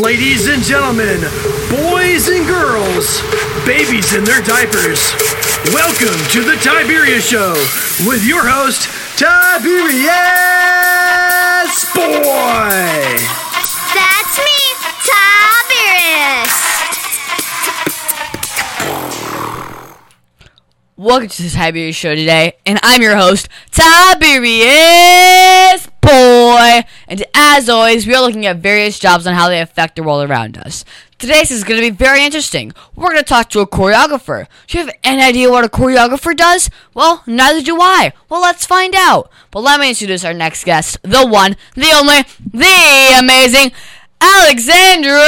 Ladies and gentlemen, boys and girls, babies in their diapers, welcome to the Tiberius Show with your host, Tiberius Boy. That's me, Tiberius. Welcome to the Tiberius Show today, and I'm your host, Tiberius Boy. And as always, we are looking at various jobs and how they affect the world around us. Today's is going to be very interesting. We're going to talk to a choreographer. Do you have any idea what a choreographer does? Well, neither do I. Well, let's find out. But let me introduce our next guest, the one, the only, the amazing Alexandra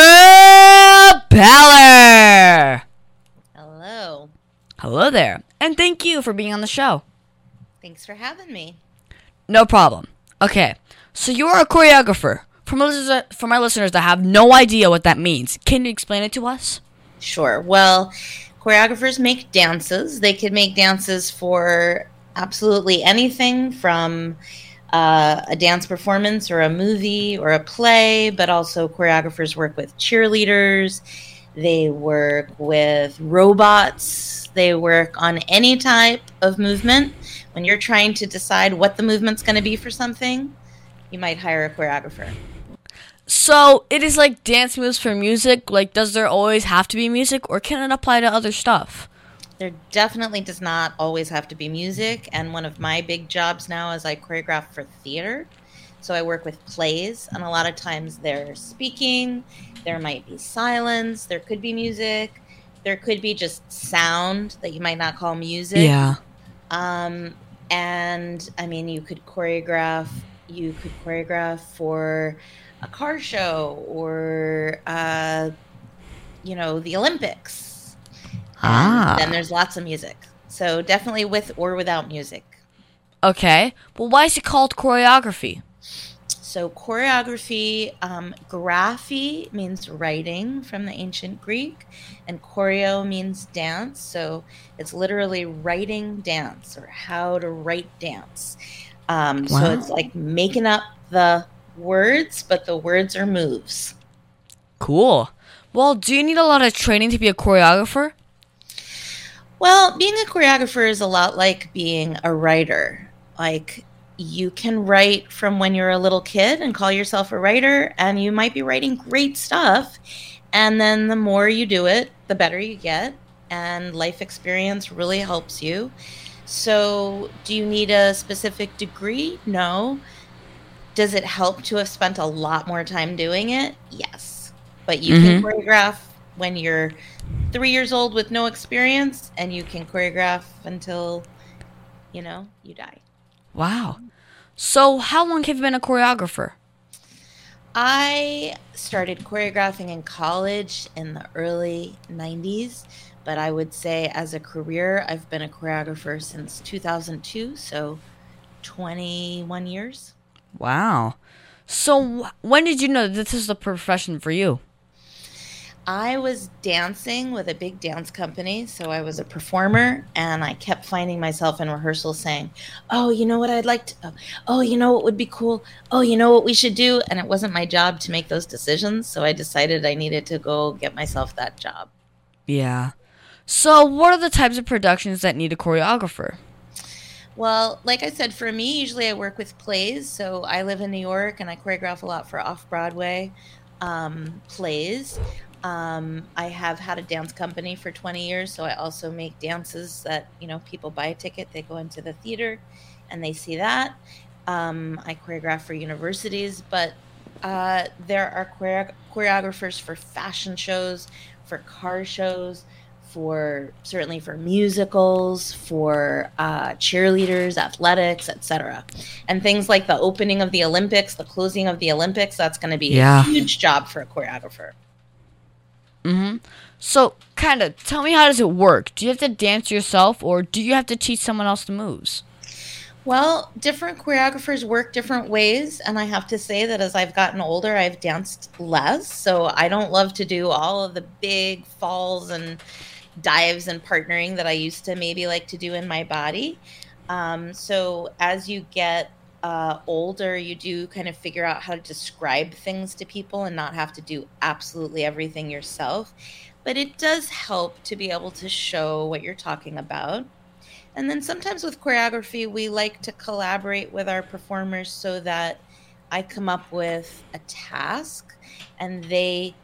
Beller. Hello. Hello there, and thank you for being on the show. Thanks for having me. No problem. Okay, so you're a choreographer. For my, listeners, for my listeners that have no idea what that means, can you explain it to us? Sure. Well, choreographers make dances. They could make dances for absolutely anything from uh, a dance performance or a movie or a play, but also choreographers work with cheerleaders. They work with robots. They work on any type of movement. When you're trying to decide what the movement's going to be for something, you might hire a choreographer. So it is like dance moves for music. Like, does there always have to be music, or can it apply to other stuff? There definitely does not always have to be music. And one of my big jobs now is I choreograph for theater. So I work with plays, and a lot of times they're speaking. There might be silence. There could be music. There could be just sound that you might not call music. Yeah. Um, and I mean, you could choreograph. You could choreograph for a car show or, uh, you know, the Olympics. Ah. And then there's lots of music. So definitely with or without music. Okay. Well, why is it called choreography? So choreography, um, graphy means writing from the ancient Greek, and choreo means dance. So it's literally writing dance or how to write dance. Um, So it's like making up the words, but the words are moves. Cool. Well, do you need a lot of training to be a choreographer? Well, being a choreographer is a lot like being a writer. Like you can write from when you're a little kid and call yourself a writer, and you might be writing great stuff. And then the more you do it, the better you get. And life experience really helps you. So, do you need a specific degree? No. Does it help to have spent a lot more time doing it? Yes. But you can mm-hmm. choreograph when you're three years old with no experience, and you can choreograph until, you know, you die. Wow. So, how long have you been a choreographer? I started choreographing in college in the early 90s, but I would say as a career, I've been a choreographer since 2002, so 21 years. Wow. So, when did you know this is the profession for you? I was dancing with a big dance company, so I was a performer, and I kept finding myself in rehearsal saying, "Oh, you know what I'd like to? Oh, you know what would be cool? Oh, you know what we should do?" And it wasn't my job to make those decisions, so I decided I needed to go get myself that job. Yeah. So, what are the types of productions that need a choreographer? Well, like I said, for me, usually I work with plays. So I live in New York and I choreograph a lot for off Broadway um, plays. Um, I have had a dance company for 20 years, so I also make dances that, you know, people buy a ticket, they go into the theater and they see that. Um, I choreograph for universities, but uh, there are choreo- choreographers for fashion shows, for car shows, for certainly for musicals, for uh, cheerleaders, athletics, etc. And things like the opening of the Olympics, the closing of the Olympics, that's going to be Yeah. a huge job for a choreographer. Mm-hmm. So, kind of, tell me how does it work? Do you have to dance yourself, or do you have to teach someone else the moves? Well, different choreographers work different ways, and I have to say that as I've gotten older, I've danced less. So I don't love to do all of the big falls and dives and partnering that I used to maybe like to do in my body. Um, so as you get uh, older, you do kind of figure out how to describe things to people and not have to do absolutely everything yourself. But it does help to be able to show what you're talking about. And then sometimes with choreography, we like to collaborate with our performers so that I come up with a task and they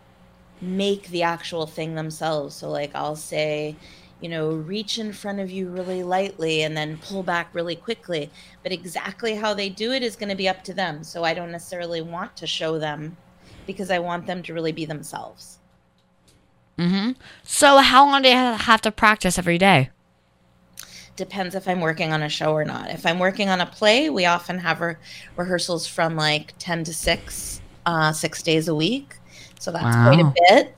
make the actual thing themselves. So, like, I'll say, you know, reach in front of you really lightly and then pull back really quickly. But exactly how they do it is going to be up to them. So, I don't necessarily want to show them because I want them to really be themselves. Mm-hmm. So how long do you have to practice every day? Depends if I'm working on a show or not. If I'm working on a play, we often have re- rehearsals from like 10 to 6, uh, six days a week. So that's wow. quite a bit.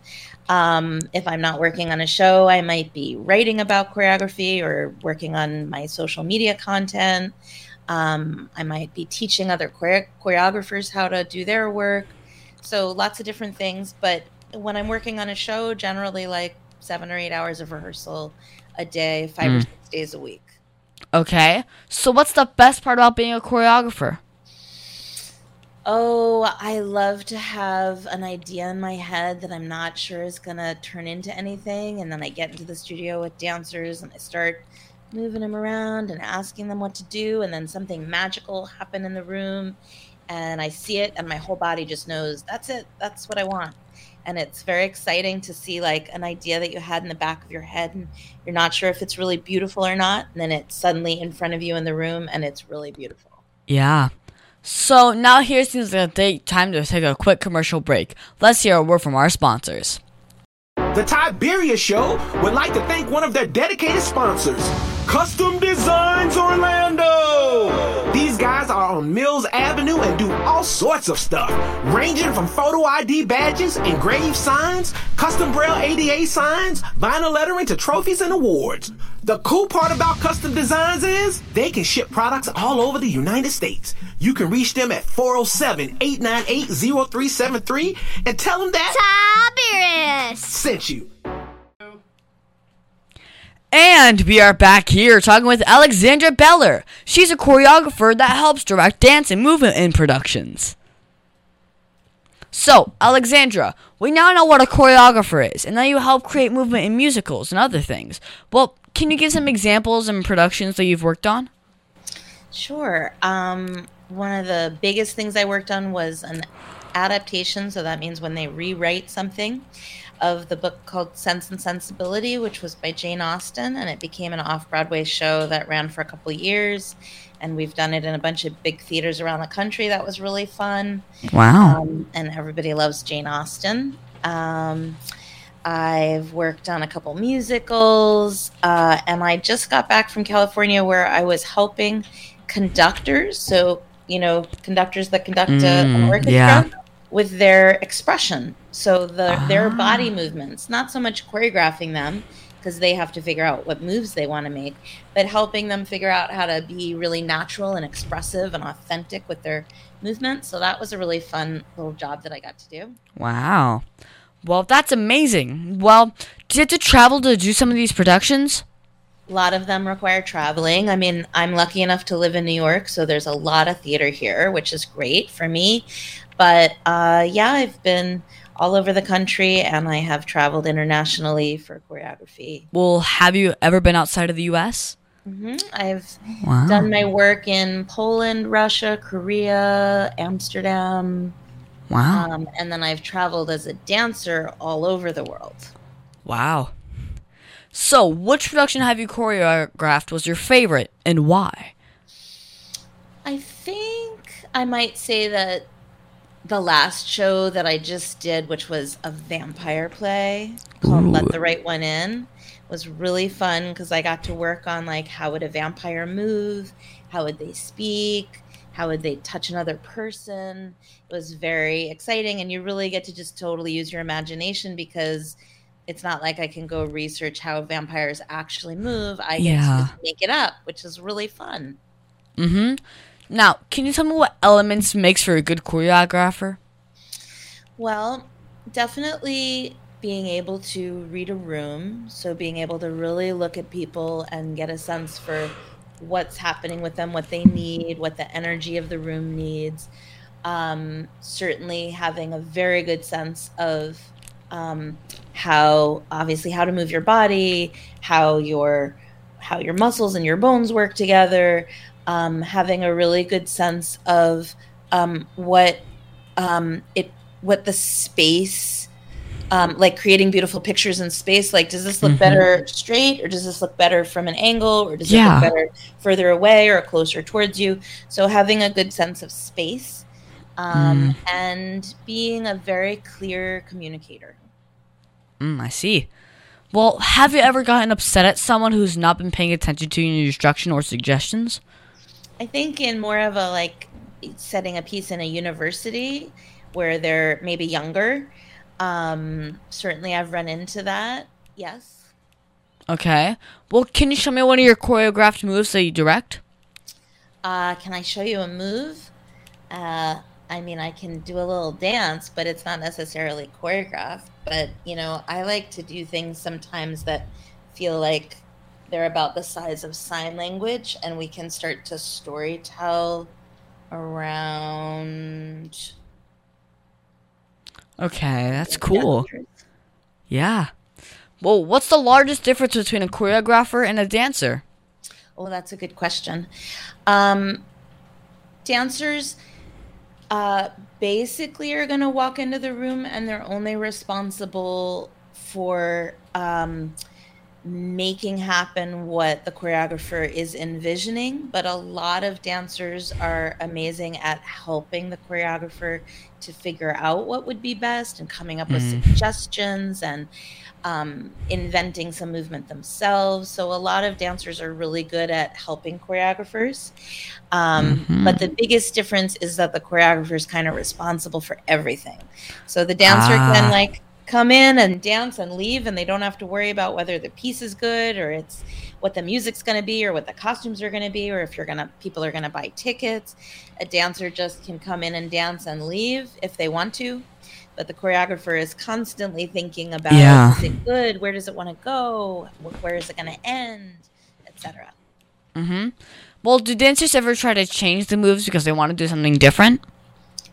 Um, if I'm not working on a show, I might be writing about choreography or working on my social media content. Um, I might be teaching other chore- choreographers how to do their work. So lots of different things. But when I'm working on a show, generally like seven or eight hours of rehearsal a day, five mm. or six days a week. Okay. So what's the best part about being a choreographer? Oh, I love to have an idea in my head that I'm not sure is going to turn into anything. And then I get into the studio with dancers and I start moving them around and asking them what to do. And then something magical happen in the room. And I see it, and my whole body just knows that's it. That's what I want and it's very exciting to see like an idea that you had in the back of your head and you're not sure if it's really beautiful or not and then it's suddenly in front of you in the room and it's really beautiful yeah so now here seems like a time to take a quick commercial break let's hear a word from our sponsors the Tiberius Show would like to thank one of their dedicated sponsors, Custom Designs Orlando. These guys are on Mills Avenue and do all sorts of stuff, ranging from photo ID badges, engraved signs, custom braille ADA signs, vinyl lettering to trophies and awards. The cool part about custom designs is they can ship products all over the United States. You can reach them at 407-898-0373 and tell them that Tiberius sent you. And we are back here talking with Alexandra Beller. She's a choreographer that helps direct dance and movement in productions. So, Alexandra, we now know what a choreographer is, and now you help create movement in musicals and other things. Well, can you give some examples and productions that you've worked on? Sure. Um, one of the biggest things I worked on was an adaptation. So that means when they rewrite something of the book called Sense and Sensibility, which was by Jane Austen, and it became an off Broadway show that ran for a couple years. And we've done it in a bunch of big theaters around the country. That was really fun. Wow. Um, and everybody loves Jane Austen. Um, I've worked on a couple musicals, uh, and I just got back from California where I was helping conductors, so you know, conductors that conduct mm, an orchestra, yeah. With their expression, so the ah. their body movements, not so much choreographing them because they have to figure out what moves they want to make, but helping them figure out how to be really natural and expressive and authentic with their movements. So that was a really fun little job that I got to do. Wow. Well, that's amazing. Well, do you have to travel to do some of these productions? A lot of them require traveling. I mean, I'm lucky enough to live in New York, so there's a lot of theater here, which is great for me. But uh, yeah, I've been all over the country and I have traveled internationally for choreography. Well, have you ever been outside of the US? Mm-hmm. I've wow. done my work in Poland, Russia, Korea, Amsterdam, Wow. Um, and then I've traveled as a dancer all over the world. Wow. So, which production have you choreographed was your favorite and why? I think I might say that the last show that I just did, which was a vampire play called Ooh. Let the Right One In, was really fun because I got to work on like how would a vampire move, how would they speak, how would they touch another person it was very exciting and you really get to just totally use your imagination because it's not like i can go research how vampires actually move i get yeah. to make it up which is really fun mm-hmm now can you tell me what elements makes for a good choreographer well definitely being able to read a room so being able to really look at people and get a sense for what's happening with them, what they need, what the energy of the room needs. Um, certainly having a very good sense of um, how obviously how to move your body, how your how your muscles and your bones work together, um, having a really good sense of um, what um, it what the space um, like creating beautiful pictures in space like does this look Mhm. better straight or does this look better from an angle or does it look better further away or closer towards you? So having a good sense of space um, and being a very clear communicator Mm, I see. Well, have you ever gotten upset at someone who's not been paying attention to your instruction or suggestions? I think in more of a like setting a piece in a university where they're maybe younger. Um, certainly, I've run into that. Yes. Okay. Well, can you show me one of your choreographed moves that you direct? Uh, can I show you a move? Uh, I mean, I can do a little dance, but it's not necessarily choreographed. But you know, I like to do things sometimes that feel like they're about the size of sign language, and we can start to story tell around. Okay, that's cool. dancers. Yeah. Well, what's the largest difference between a choreographer and a dancer? Oh, that's a good question. Um, dancers uh, basically are going to walk into the room and they're only responsible for um, making happen what the choreographer is envisioning. But a lot of dancers are amazing at helping the choreographer to figure out what would be best and coming up with suggestions and um, inventing some movement themselves. So a lot of dancers are really good at helping choreographers. Um, But the biggest difference is that the choreographer is kind of responsible for everything. So the dancer Ah. can like come in and dance and leave, and they don't have to worry about whether the piece is good or it's what the music's going to be or what the costumes are going to be or if you're going to people are going to buy tickets. A dancer just can come in and dance and leave if they want to but the choreographer is constantly thinking about Yeah. is it good where does it want to go where is it going to end etc Mm-hmm. Well, do dancers ever try to change the moves because they want to do something different?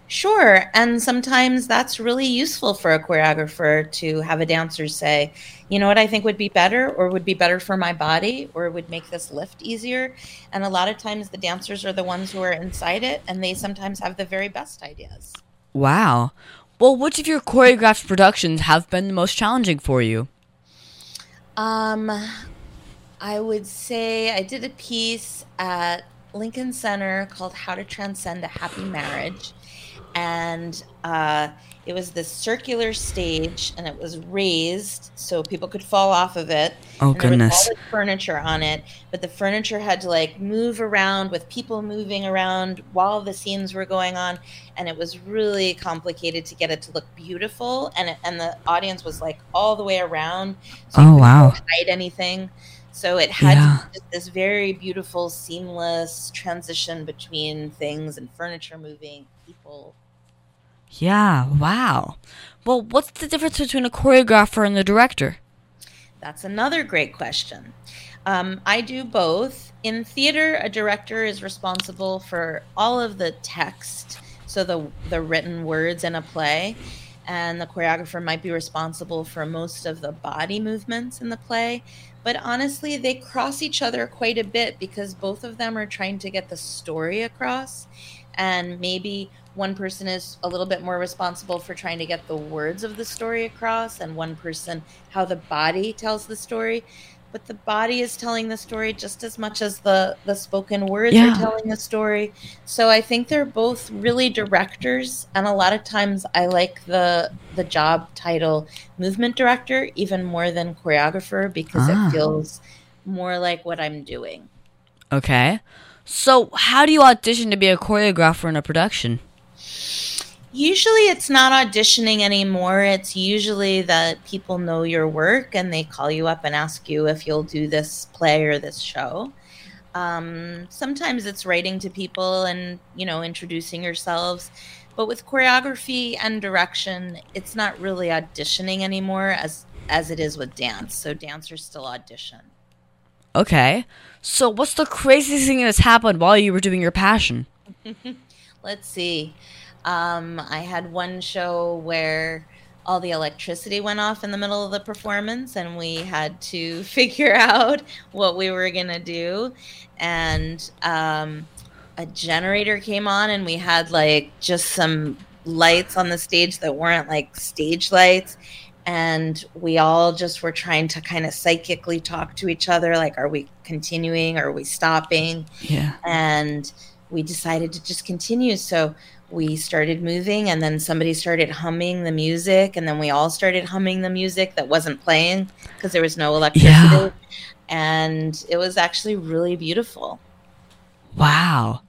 sure and sometimes that's really useful for a choreographer to have a dancer say you know what i think would be better or would be better for my body or would make this lift easier and a lot of times the dancers are the ones who are inside it and they sometimes have the very best ideas Wow. Well, which of your choreographed productions have been the most challenging for you? Um, I would say I did a piece at Lincoln Center called "How to Transcend a Happy Marriage," and uh, it was this circular stage, and it was raised so people could fall off of it. Oh, and there was goodness. all this furniture on it, but the furniture had to like move around with people moving around while the scenes were going on, and it was really complicated to get it to look beautiful. And it, and the audience was like all the way around. So Oh, wow. Hide anything. So it had Yeah. to be just this very beautiful, seamless transition between things and furniture moving, people. Yeah, wow. Well, what's the difference between a choreographer and the director? That's another great question. Um, I do both. In theater, a director is responsible for all of the text, so the the written words in a play, and the choreographer might be responsible for most of the body movements in the play. But honestly, they cross each other quite a bit because both of them are trying to get the story across, and maybe one person is a little bit more responsible for trying to get the words of the story across and one person how the body tells the story but the body is telling the story just as much as the the spoken words Yeah. are telling the story so i think they're both really directors and a lot of times i like the the job title movement director even more than choreographer because Ah. it feels more like what i'm doing Okay. So, how do you audition to be a choreographer in a production? Usually it's not auditioning anymore. It's usually that people know your work and they call you up and ask you if you'll do this play or this show. Um, sometimes it's writing to people and, you know, introducing yourselves. But with choreography and direction, it's not really auditioning anymore as as it is with dance. So dancers still audition. Okay. So, what's the craziest thing that's happened while you were doing your passion? Let's see. Um, I had one show where all the electricity went off in the middle of the performance, and we had to figure out what we were going to do. And um, a generator came on, and we had like just some lights on the stage that weren't like stage lights. And we all just were trying to kind of psychically talk to each other like, are we continuing? Are we stopping? Yeah. and we decided to just continue. So we started moving, and then somebody started humming the music, and then we all started humming the music that wasn't playing because there was no electricity. Yeah. And it was actually really beautiful. Wow.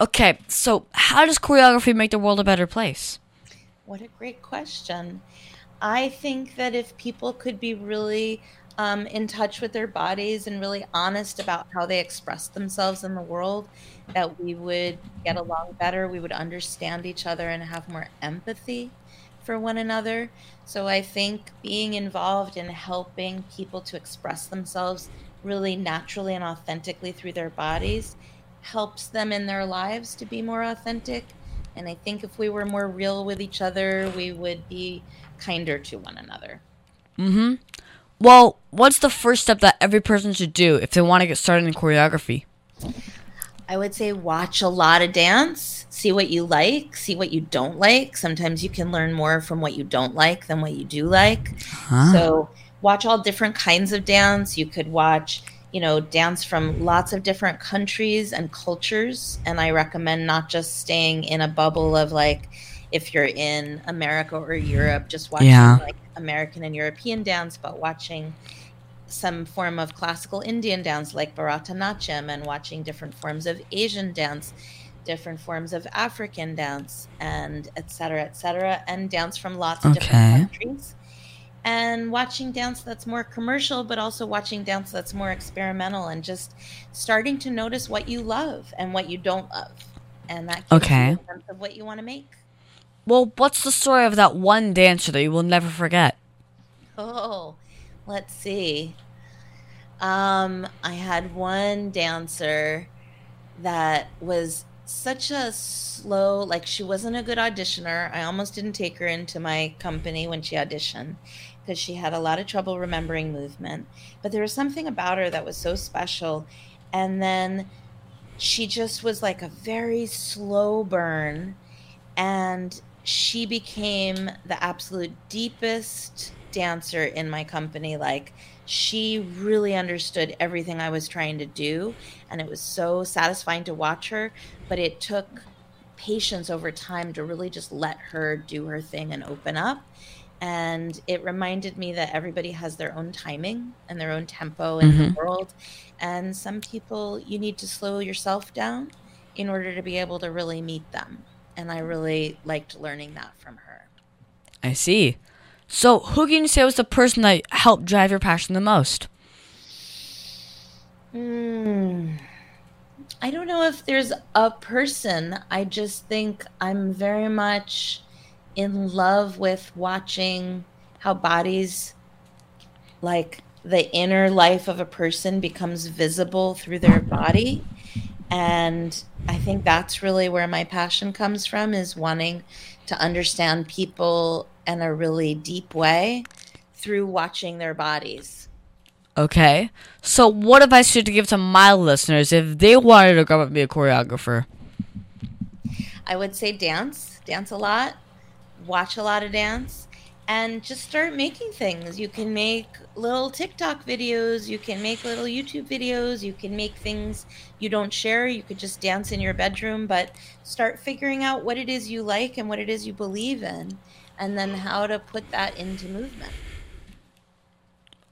Okay, so how does choreography make the world a better place? What a great question. I think that if people could be really um, in touch with their bodies and really honest about how they express themselves in the world, that we would get along better. We would understand each other and have more empathy for one another. So I think being involved in helping people to express themselves really naturally and authentically through their bodies helps them in their lives to be more authentic. And I think if we were more real with each other, we would be kinder to one another. Mm-hmm. Well, what's the first step that every person should do if they want to get started in choreography? I would say watch a lot of dance, see what you like, see what you don't like. Sometimes you can learn more from what you don't like than what you do like. Ah. So, watch all different kinds of dance. You could watch, you know, dance from lots of different countries and cultures. And I recommend not just staying in a bubble of like, if you're in America or Europe, just watching Yeah. like American and European dance, but watching some form of classical Indian dance like Bharatanatyam and watching different forms of Asian dance, different forms of African dance, and et cetera, et cetera, and dance from lots of Okay. different countries. And watching dance that's more commercial, but also watching dance that's more experimental and just starting to notice what you love and what you don't love. And that gives Okay. you a sense of what you want to make. Well, what's the story of that one dancer that you will never forget? Oh, let's see. Um, I had one dancer that was such a slow, like she wasn't a good auditioner. I almost didn't take her into my company when she auditioned because she had a lot of trouble remembering movement. But there was something about her that was so special. And then she just was like a very slow burn and she became the absolute deepest dancer in my company. Like she really understood everything i was trying to do and it was so satisfying to watch her but it took patience over time to really just let her do her thing and open up. And it reminded me that everybody has their own timing and their own tempo in the mm-hmm. world. And some people you need to slow yourself down in order to be able to really meet them and I really liked learning that from her. I see. So, who can you say was the person that helped drive your passion the most? Hmm. I don't know if there's a person. I just think I'm very much in love with watching how bodies, like the inner life of a person, becomes visible through their body. And I think that's really where my passion comes from is wanting to understand people in a really deep way through watching their bodies. Okay. So, what advice should you give to my listeners if they wanted to grow up and be a choreographer? I would say dance, dance a lot, watch a lot of dance, and just start making things. You can make little TikTok videos, you can make little YouTube videos, you can make things you don't share. You could just dance in your bedroom, but start figuring out what it is you like and what it is you believe in, and then how to put that into movement.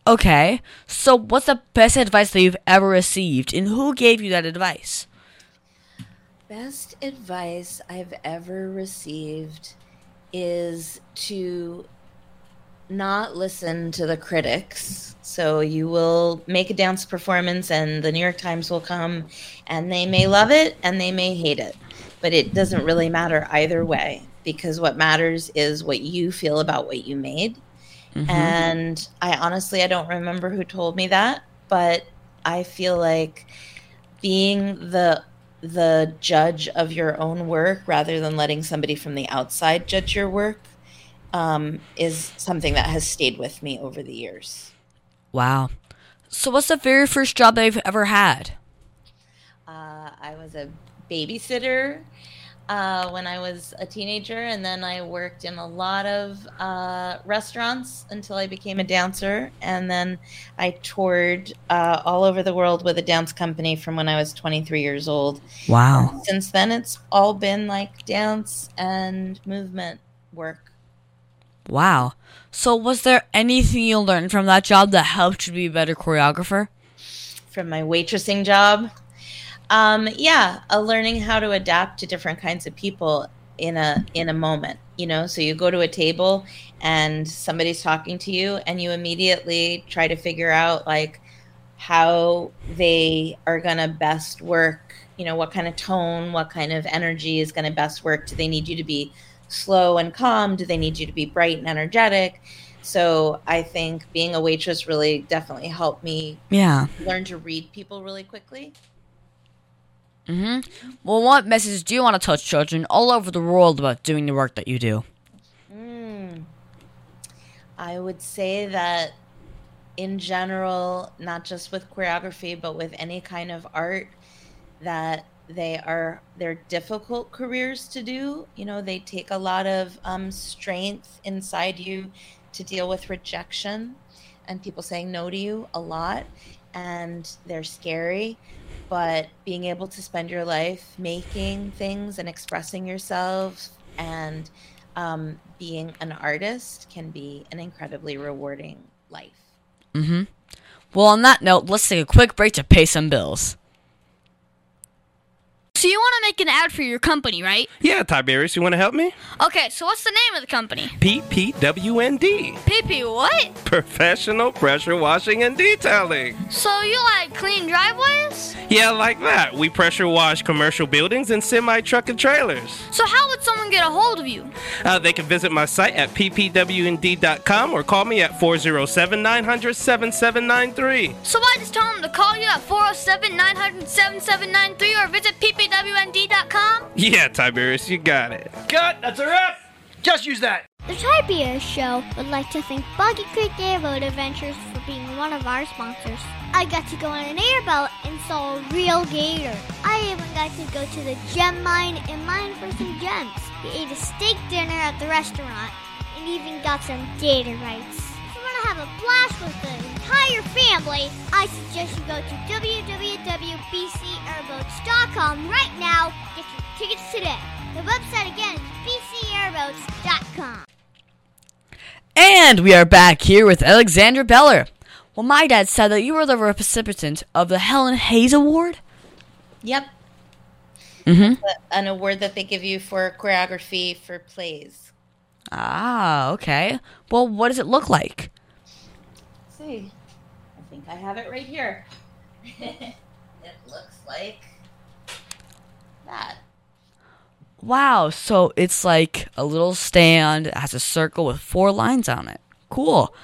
Okay. So, what's the best advice that you've ever received, and who gave you that advice? Best advice I've ever received is to not listen to the critics. So you will make a dance performance, and the New York Times will come, and they may love it and they may hate it. But it doesn't really matter either way because what matters is what you feel about what you made. Mm-hmm. And I honestly, I don't remember who told me that, but I feel like being the the judge of your own work rather than letting somebody from the outside judge your work um, is something that has stayed with me over the years. Wow. So, what's the very first job that you've ever had? Uh, I was a babysitter uh, when I was a teenager, and then I worked in a lot of uh, restaurants until I became a dancer. And then I toured uh, all over the world with a dance company from when I was 23 years old. Wow. Since then, it's all been like dance and movement work. Wow. So, was there anything you learned from that job that helped you be a better choreographer? From my waitressing job, um, yeah, uh, learning how to adapt to different kinds of people in a in a moment. You know, so you go to a table and somebody's talking to you, and you immediately try to figure out like how they are gonna best work. You know, what kind of tone, what kind of energy is gonna best work? Do they need you to be slow and calm? Do they need you to be bright and energetic? So I think being a waitress really definitely helped me Yeah. learn to read people really quickly. Mm-hmm. Well, what message do you want to touch children all over the world about doing the work that you do? Mm. I would say that in general, not just with choreography, but with any kind of art, that they are they're difficult careers to do. You know, they take a lot of um, strength inside you to deal with rejection and people saying no to you a lot, and they're scary. But being able to spend your life making things and expressing yourself and um, being an artist can be an incredibly rewarding life. mm-hmm Well, on that note, let's take a quick break to pay some bills. So you want to make an ad for your company, right? Yeah, Tiberius, you want to help me? Okay, so what's the name of the company? PPWND. PP what? Professional pressure washing and detailing. So you like clean driveways? Yeah, like that. We pressure wash commercial buildings and semi truck and trailers. So how would someone get a hold of you? Uh, they can visit my site at ppwnd.com or call me at 407 900 7793. So I just tell them to call you at 407 900 7793 or visit ppwnd.com? Yeah, Tiberius, you got it. Cut. That's a wrap. Just use that. The Tiberius Show would like to thank Buggy Creek Airboat Adventures for being one of our sponsors. I got to go on an airboat and saw a real gator. I even got to go to the gem mine and mine for some gems. We ate a steak dinner at the restaurant and even got some gator rights. If you want to have a blast with the entire family, I suggest you go to www.bcairboats.com right now. Get your tickets today. The website again is bcairboats.com. And we are back here with Alexandra Beller. Well, my dad said that you were the recipient of the Helen Hayes Award. Yep. Mm-hmm. An award that they give you for choreography for plays. Ah, okay. Well, what does it look like? Let's see. I have it right here. it looks like that. Wow, so it's like a little stand, it has a circle with four lines on it. Cool.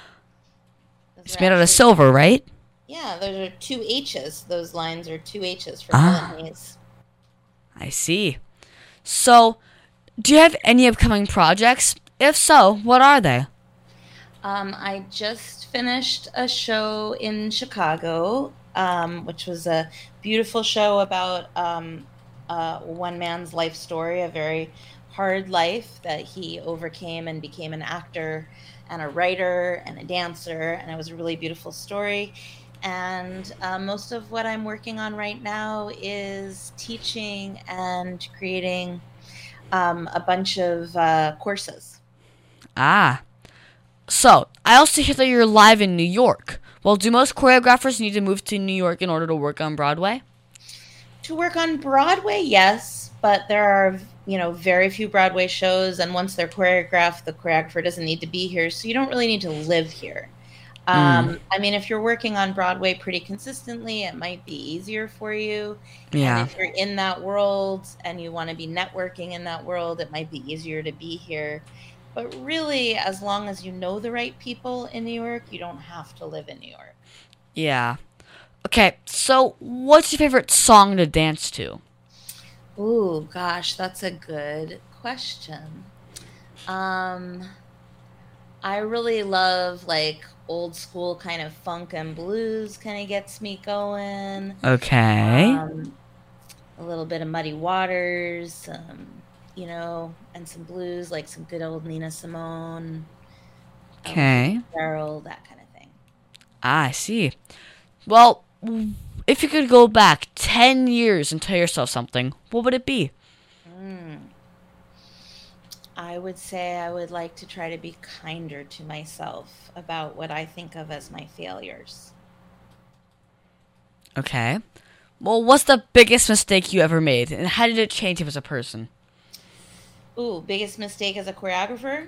Those It's are made out of silver, right? Yeah, those are two H's. Those lines are two H's for Ah. Helen Hayes. I see. So, do you have any upcoming projects? If so, what are they? Um, I just finished a show in Chicago, um, which was a beautiful show about um, uh, one man's life story, a very hard life that he overcame and became an actor and a writer and a dancer. And it was a really beautiful story. And uh, most of what I'm working on right now is teaching and creating um, a bunch of uh, courses. Ah. So, I also hear that you're live in New York. Well, do most choreographers need to move to New York in order to work on Broadway? To work on Broadway, yes, but there are, you know, very few Broadway shows, and once they're choreographed, the choreographer doesn't need to be here, so you don't really need to live here. Um, I mean, if you're working on Broadway pretty consistently, it might be easier for you. Yeah. And if you're in that world and you want to be networking in that world, it might be easier to be here. But really, as long as you know the right people in New York, you don't have to live in New York. Yeah. Okay, so what's your favorite song to dance to? Ooh, gosh, that's a good question. Um, I really love like old school kind of funk and blues. Kind of gets me going. Okay. Um, a little bit of Muddy Waters, um, you know, and some blues like some good old Nina Simone, Okay. Farrell, that kind of thing. Ah, I see. Well, if you could go back 10 years and tell yourself something, what would it be? I would say I would like to try to be kinder to myself about what I think of as my failures. Okay. Well, what's the biggest mistake you ever made, and how did it change you as a person? Ooh, biggest mistake as a choreographer?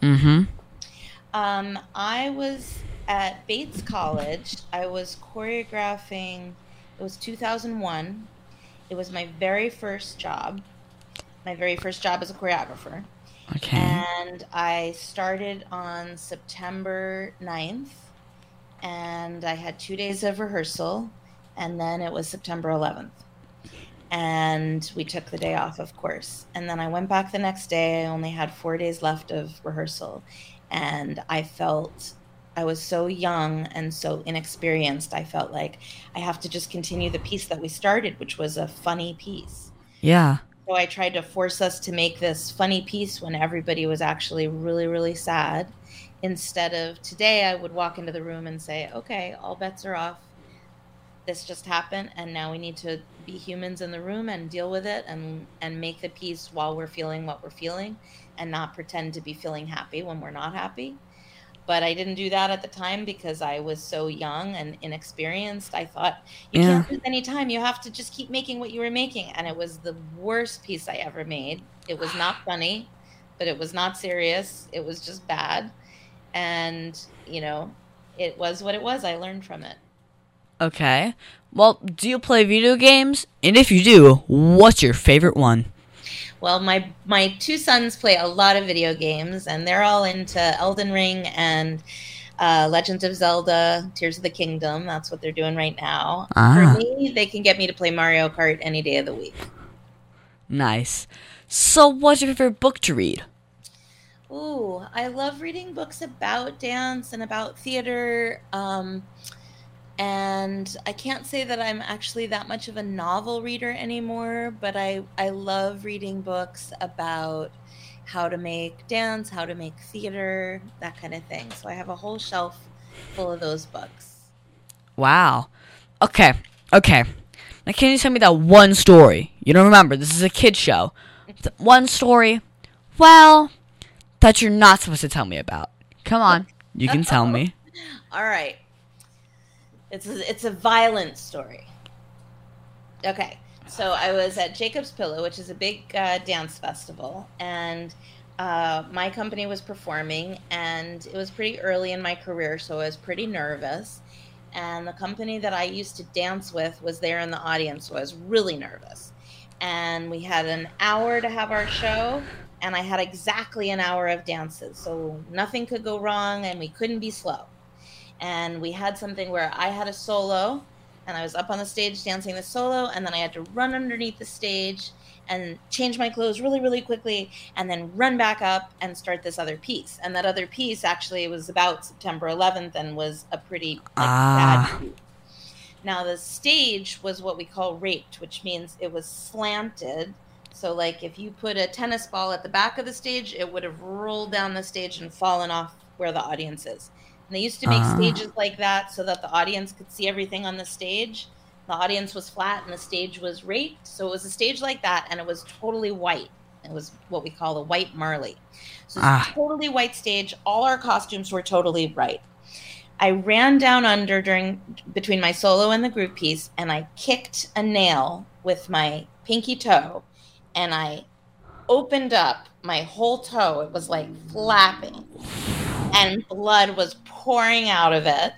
Mm-hmm. Um, I was at Bates College. I was choreographing. It was 2001. It was my very first job. My very first job as a choreographer. Okay. And I started on September 9th. And I had two days of rehearsal. And then it was September 11th. And we took the day off, of course. And then I went back the next day. I only had four days left of rehearsal. And I felt I was so young and so inexperienced. I felt like I have to just continue the piece that we started, which was a funny piece. yeah. So I tried to force us to make this funny piece when everybody was actually really, really sad. Instead of today, I would walk into the room and say, okay, all bets are off. This just happened, and now we need to be humans in the room and deal with it and, and make the piece while we're feeling what we're feeling and not pretend to be feeling happy when we're not happy. But I didn't do that at the time because I was so young and inexperienced. I thought, you Yeah. can't lose any time. You have to just keep making what you were making. And it was the worst piece I ever made. It was not funny, but it was not serious. It was just bad. And, you know, it was what it was. I learned from it. Okay. Well, do you play video games? And if you do, what's your favorite one? Well, my my two sons play a lot of video games, and they're all into Elden Ring and uh, Legend of Zelda: Tears of the Kingdom. That's what they're doing right now. Ah. For me, they can get me to play Mario Kart any day of the week. Nice. So, what's your favorite book to read? Ooh, I love reading books about dance and about theater. Um, and I can't say that I'm actually that much of a novel reader anymore, but I, I love reading books about how to make dance, how to make theater, that kind of thing. So I have a whole shelf full of those books. Wow. Okay. Okay. Now, can you tell me that one story? You don't remember. This is a kid show. One story. Well, that you're not supposed to tell me about. Come on. You can tell me. All right. It's a, it's a violent story. Okay. So I was at Jacob's Pillow, which is a big uh, dance festival, and uh, my company was performing, and it was pretty early in my career, so I was pretty nervous. And the company that I used to dance with was there in the audience, so I was really nervous. And we had an hour to have our show, and I had exactly an hour of dances, so nothing could go wrong, and we couldn't be slow and we had something where I had a solo and I was up on the stage dancing the solo and then I had to run underneath the stage and change my clothes really really quickly and then run back up and start this other piece and that other piece actually was about September 11th and was a pretty like, Ah. bad piece. Now the stage was what we call raked, which means it was slanted. So like if you put a tennis ball at the back of the stage, it would have rolled down the stage and fallen off where the audience is. And they used to make Ah. stages like that so that the audience could see everything on the stage. The audience was flat and the stage was raked. So it was a stage like that and it was totally white. It was what we call a white Marley. So it's Ah. a totally white stage. All our costumes were totally bright. I ran down under during between my solo and the group piece, and I kicked a nail with my pinky toe, and I opened up my whole toe. It was like flapping, and blood was pouring out of it,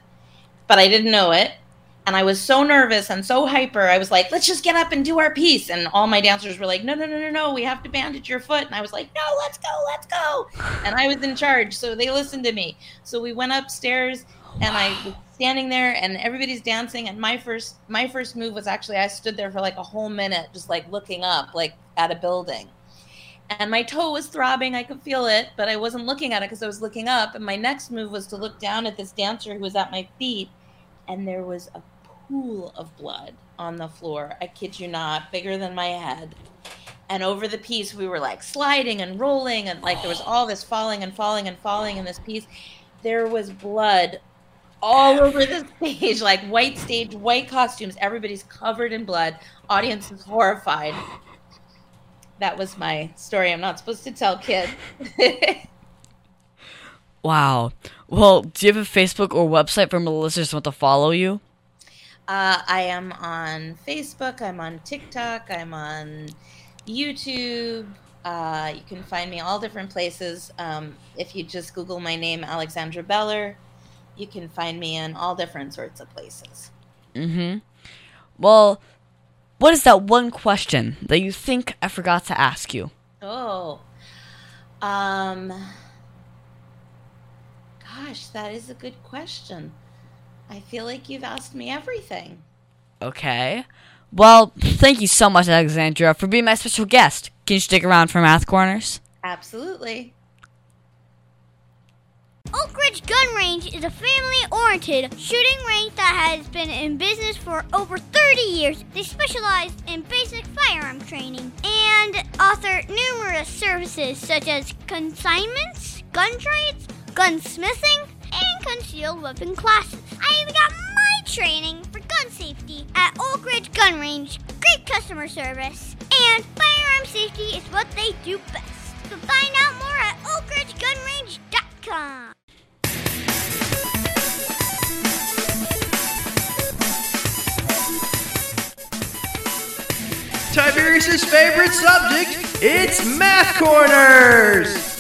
but I didn't know it. And I was so nervous and so hyper. I was like, let's just get up and do our piece. And all my dancers were like, no, no, no, no, no, we have to bandage your foot. And I was like, no, let's go, let's go. And I was in charge. So they listened to me. So we went upstairs and I was standing there and everybody's dancing and my first my first move was actually I stood there for like a whole minute just like looking up like at a building. And my toe was throbbing, I could feel it, but I wasn't looking at it because I was looking up and my next move was to look down at this dancer who was at my feet and there was a pool of blood on the floor. I kid you not, bigger than my head. And over the piece, we were like sliding and rolling, and like there was all this falling and falling and falling in this piece. There was blood all over the stage, like white stage, white costumes. Everybody's covered in blood. Audience is horrified. That was my story. I'm not supposed to tell kids. Wow. Well, do you have a Facebook or website for listeners who want to follow you? Uh, I am on Facebook. I'm on TikTok. I'm on YouTube. Uh, you can find me all different places. Um, if you just Google my name, Alexandra Beller, you can find me in all different sorts of places. Mm-hmm. Well, what is that one question that you think I forgot to ask you? Oh, um, gosh, that is a good question. I feel like you've asked me everything. Okay. Well, thank you so much, Alexandra, for being my special guest. Can you stick around for Math Corners? Absolutely. Oak Gun Range is a family oriented shooting range that has been in business for over 30 years. They specialize in basic firearm training and offer numerous services such as consignments, gun trades, gunsmithing, and concealed weapon classes. I even got my training for gun safety at Oak Ridge Gun Range. Great customer service. And firearm safety is what they do best. So find out more at oakridgegunrange.com. Tiberius' favorite subject, it's Math Corners!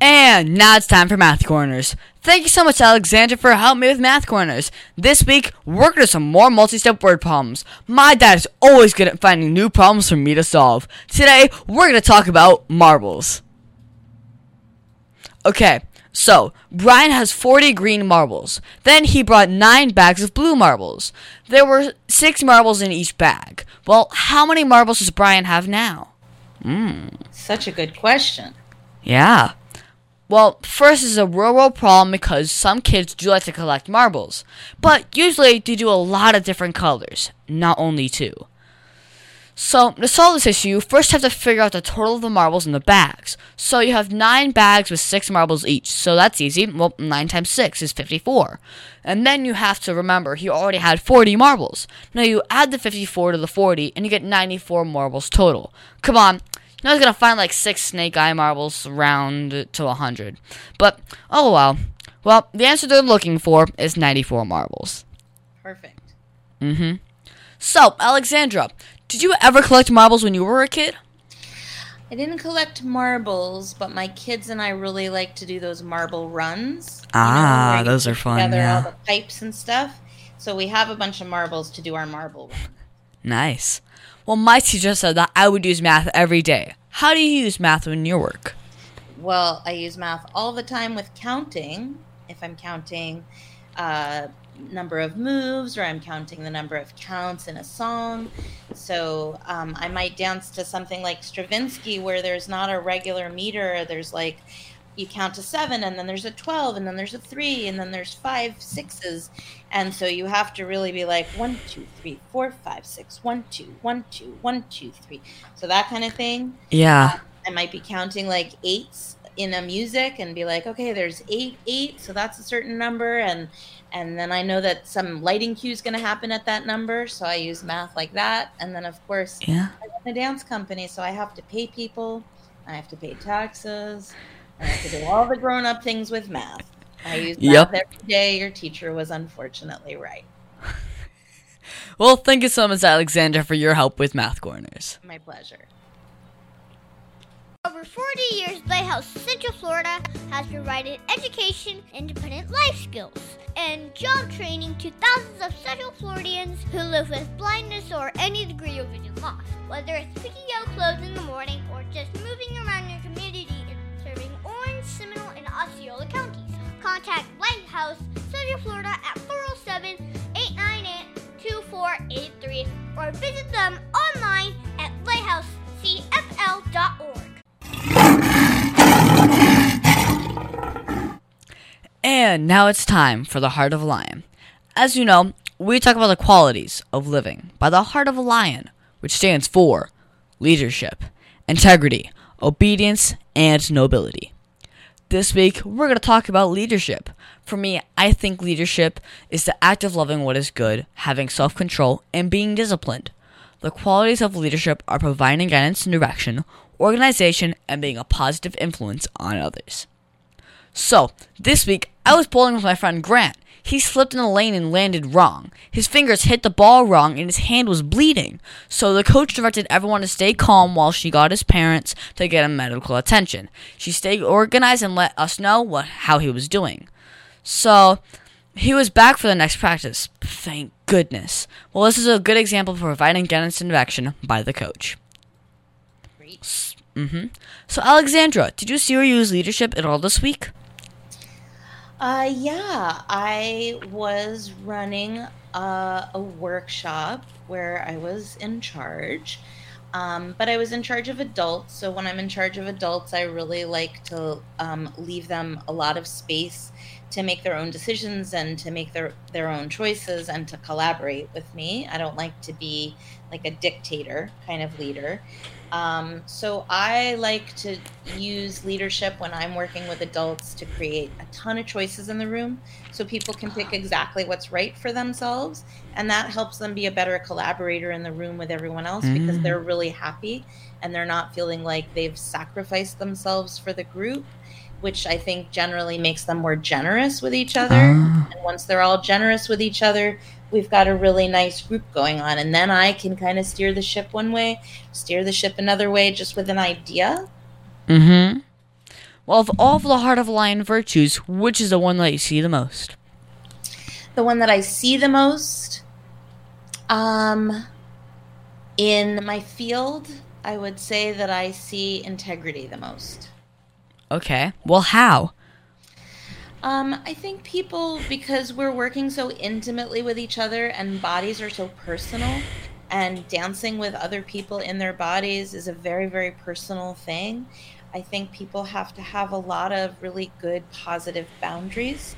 And now it's time for Math Corners. Thank you so much, Alexandra, for helping me with Math Corners. This week, we're going to some more multi-step word problems. My dad is always good at finding new problems for me to solve. Today, we're going to talk about marbles. Okay, so Brian has 40 green marbles. Then he brought 9 bags of blue marbles. There were 6 marbles in each bag. Well, how many marbles does Brian have now? Mmm. Such a good question. Yeah. Well, first is a real world problem because some kids do like to collect marbles, but usually they do a lot of different colors, not only two. So, to solve this issue, you first have to figure out the total of the marbles in the bags. So, you have 9 bags with 6 marbles each, so that's easy. Well, 9 times 6 is 54. And then you have to remember he already had 40 marbles. Now, you add the 54 to the 40, and you get 94 marbles total. Come on, I was gonna find like six snake eye marbles round to a hundred. But oh well. Well, the answer they're looking for is ninety-four marbles. Perfect. Mm-hmm. So, Alexandra, did you ever collect marbles when you were a kid? I didn't collect marbles, but my kids and I really like to do those marble runs. Ah, you those are fun, Together yeah. all the pipes and stuff. So we have a bunch of marbles to do our marble run. Nice. Well, my teacher said that I would use math every day. How do you use math in your work? Well, I use math all the time with counting. If I'm counting uh, number of moves or I'm counting the number of counts in a song. So um, I might dance to something like Stravinsky where there's not a regular meter. There's like you count to seven and then there's a 12 and then there's a three and then there's five sixes. And so you have to really be like one, two, three, four, five, six, one, two, one, two, one, two, three. So that kind of thing. Yeah. I might be counting like eights in a music and be like, okay, there's eight, eight, so that's a certain number, and and then I know that some lighting cue is going to happen at that number, so I use math like that, and then of course Yeah. I run a dance company, so I have to pay people, I have to pay taxes, I have to do all the grown up things with math. I use Yep. math every day. Your teacher was unfortunately right. Well, thank you so much, Alexandra, for your help with Math Corners. My pleasure. Over 40 years, Lighthouse Central Florida has provided education, independent life skills, and job training to thousands of Central Floridians who live with blindness or any degree of vision loss. Whether it's picking out clothes in the morning or just moving around your community and serving Orange, Seminole, and Osceola counties, Contact Lighthouse, Central Florida at 407 898 2483 or visit them online at lighthousecfl.org. And now it's time for the Heart of a Lion. As you know, we talk about the qualities of living by the heart of a lion, which stands for leadership, integrity, obedience, and nobility. This week, we're going to talk about leadership. For me, I think leadership is the act of loving what is good, having self control, and being disciplined. The qualities of leadership are providing guidance and direction, organization, and being a positive influence on others. So, this week, I was bowling with my friend Grant. He slipped in the lane and landed wrong. His fingers hit the ball wrong and his hand was bleeding. So the coach directed everyone to stay calm while she got his parents to get him medical attention. She stayed organized and let us know what how he was doing. So he was back for the next practice. Thank goodness. Well, this is a good example of providing guidance and direction by the coach. Great. Mm-hmm. So, Alexandra, did you see or use leadership at all this week? Uh, yeah, I was running a, a workshop where I was in charge. Um, but I was in charge of adults. So when I'm in charge of adults, I really like to um, leave them a lot of space to make their own decisions and to make their, their own choices and to collaborate with me. I don't like to be like a dictator kind of leader. Um, so I like to use leadership when I'm working with adults to create a ton of choices in the room so people can pick exactly what's right for themselves. And that helps them be a better collaborator in the room with everyone else because Mm. they're really happy and they're not feeling like they've sacrificed themselves for the group, which I think generally makes them more generous with each other. Ah. And once they're all generous with each other, we've got a really nice group going on. And then I can kind of steer the ship one way, steer the ship another way, just with an idea. Mm-hmm. Well, of all of the heart of lion virtues, which is the one that you see the most? The one that I see the most um, in my field, I would say that I see integrity the most. Okay. Well, how? Um, I think people, because we're working so intimately with each other and bodies are so personal, and dancing with other people in their bodies is a very, very personal thing. I think people have to have a lot of really good, positive boundaries,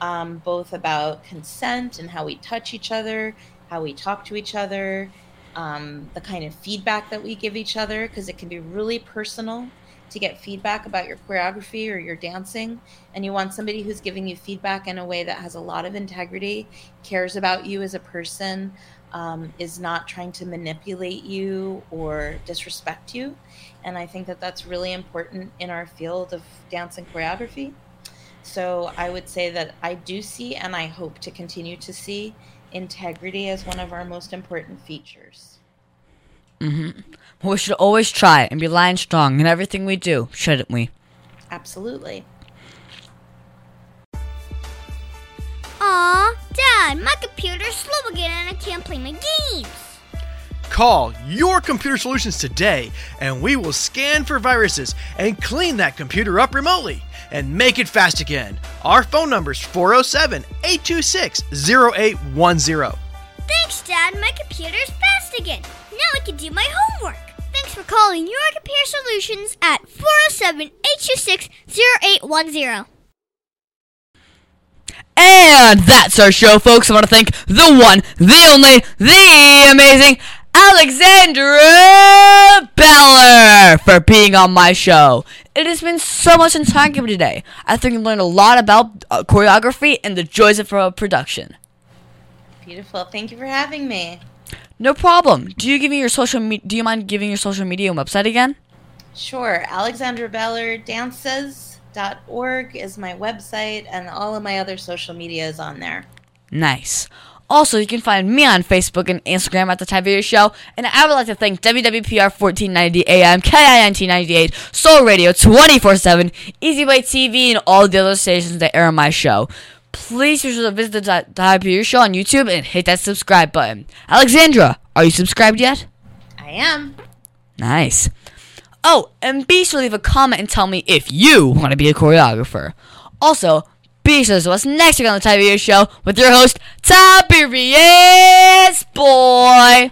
um, both about consent and how we touch each other, how we talk to each other, um, the kind of feedback that we give each other, because it can be really personal to get feedback about your choreography or your dancing and you want somebody who's giving you feedback in a way that has a lot of integrity cares about you as a person um, is not trying to manipulate you or disrespect you. And i think that that's really important in our field of dance and choreography. So i would say that i do see and i hope to continue to see integrity as one of our most important features Mm-hmm. We should always try and be lion strong in everything we do, shouldn't we? absolutely Aw, Dad, my computer's slow again and I can't play my games. Call your computer solutions today, and we will scan for viruses and clean that computer up remotely and make it fast again. Our phone number is 407 826 0810. Thanks, Dad. My computer's fast again. Now I can do my homework. Thanks for calling your computer solutions at 407 826 0810. And that's our show, folks. I want to thank the one, the only, the amazing Alexandra Beller for being on my show. It has been so much you today. I think you learned a lot about uh, choreography and the joys of uh, production. Beautiful thank you for having me No problem. Do you give me your social? Me- do you mind giving your social media and website again? Sure. Alexandra Beller Dances.org is my website, and all of my other social media is on there. Nice. Also, you can find me on Facebook and Instagram at The Tiberius Show. And I would like to thank WWPR 1490 AM, KINT 98, Soul Radio 24 7, Easy Way TV, and all the other stations that air my show. Please be sure to visit The Tiberius Show on YouTube and hit that subscribe button. Alexandra, are you subscribed yet? I am. Nice. Oh, and be sure to leave a comment and tell me if you want to be a choreographer. Also, Be sure to listen next week on the Tiberius Show with your host, Tiberius Boy.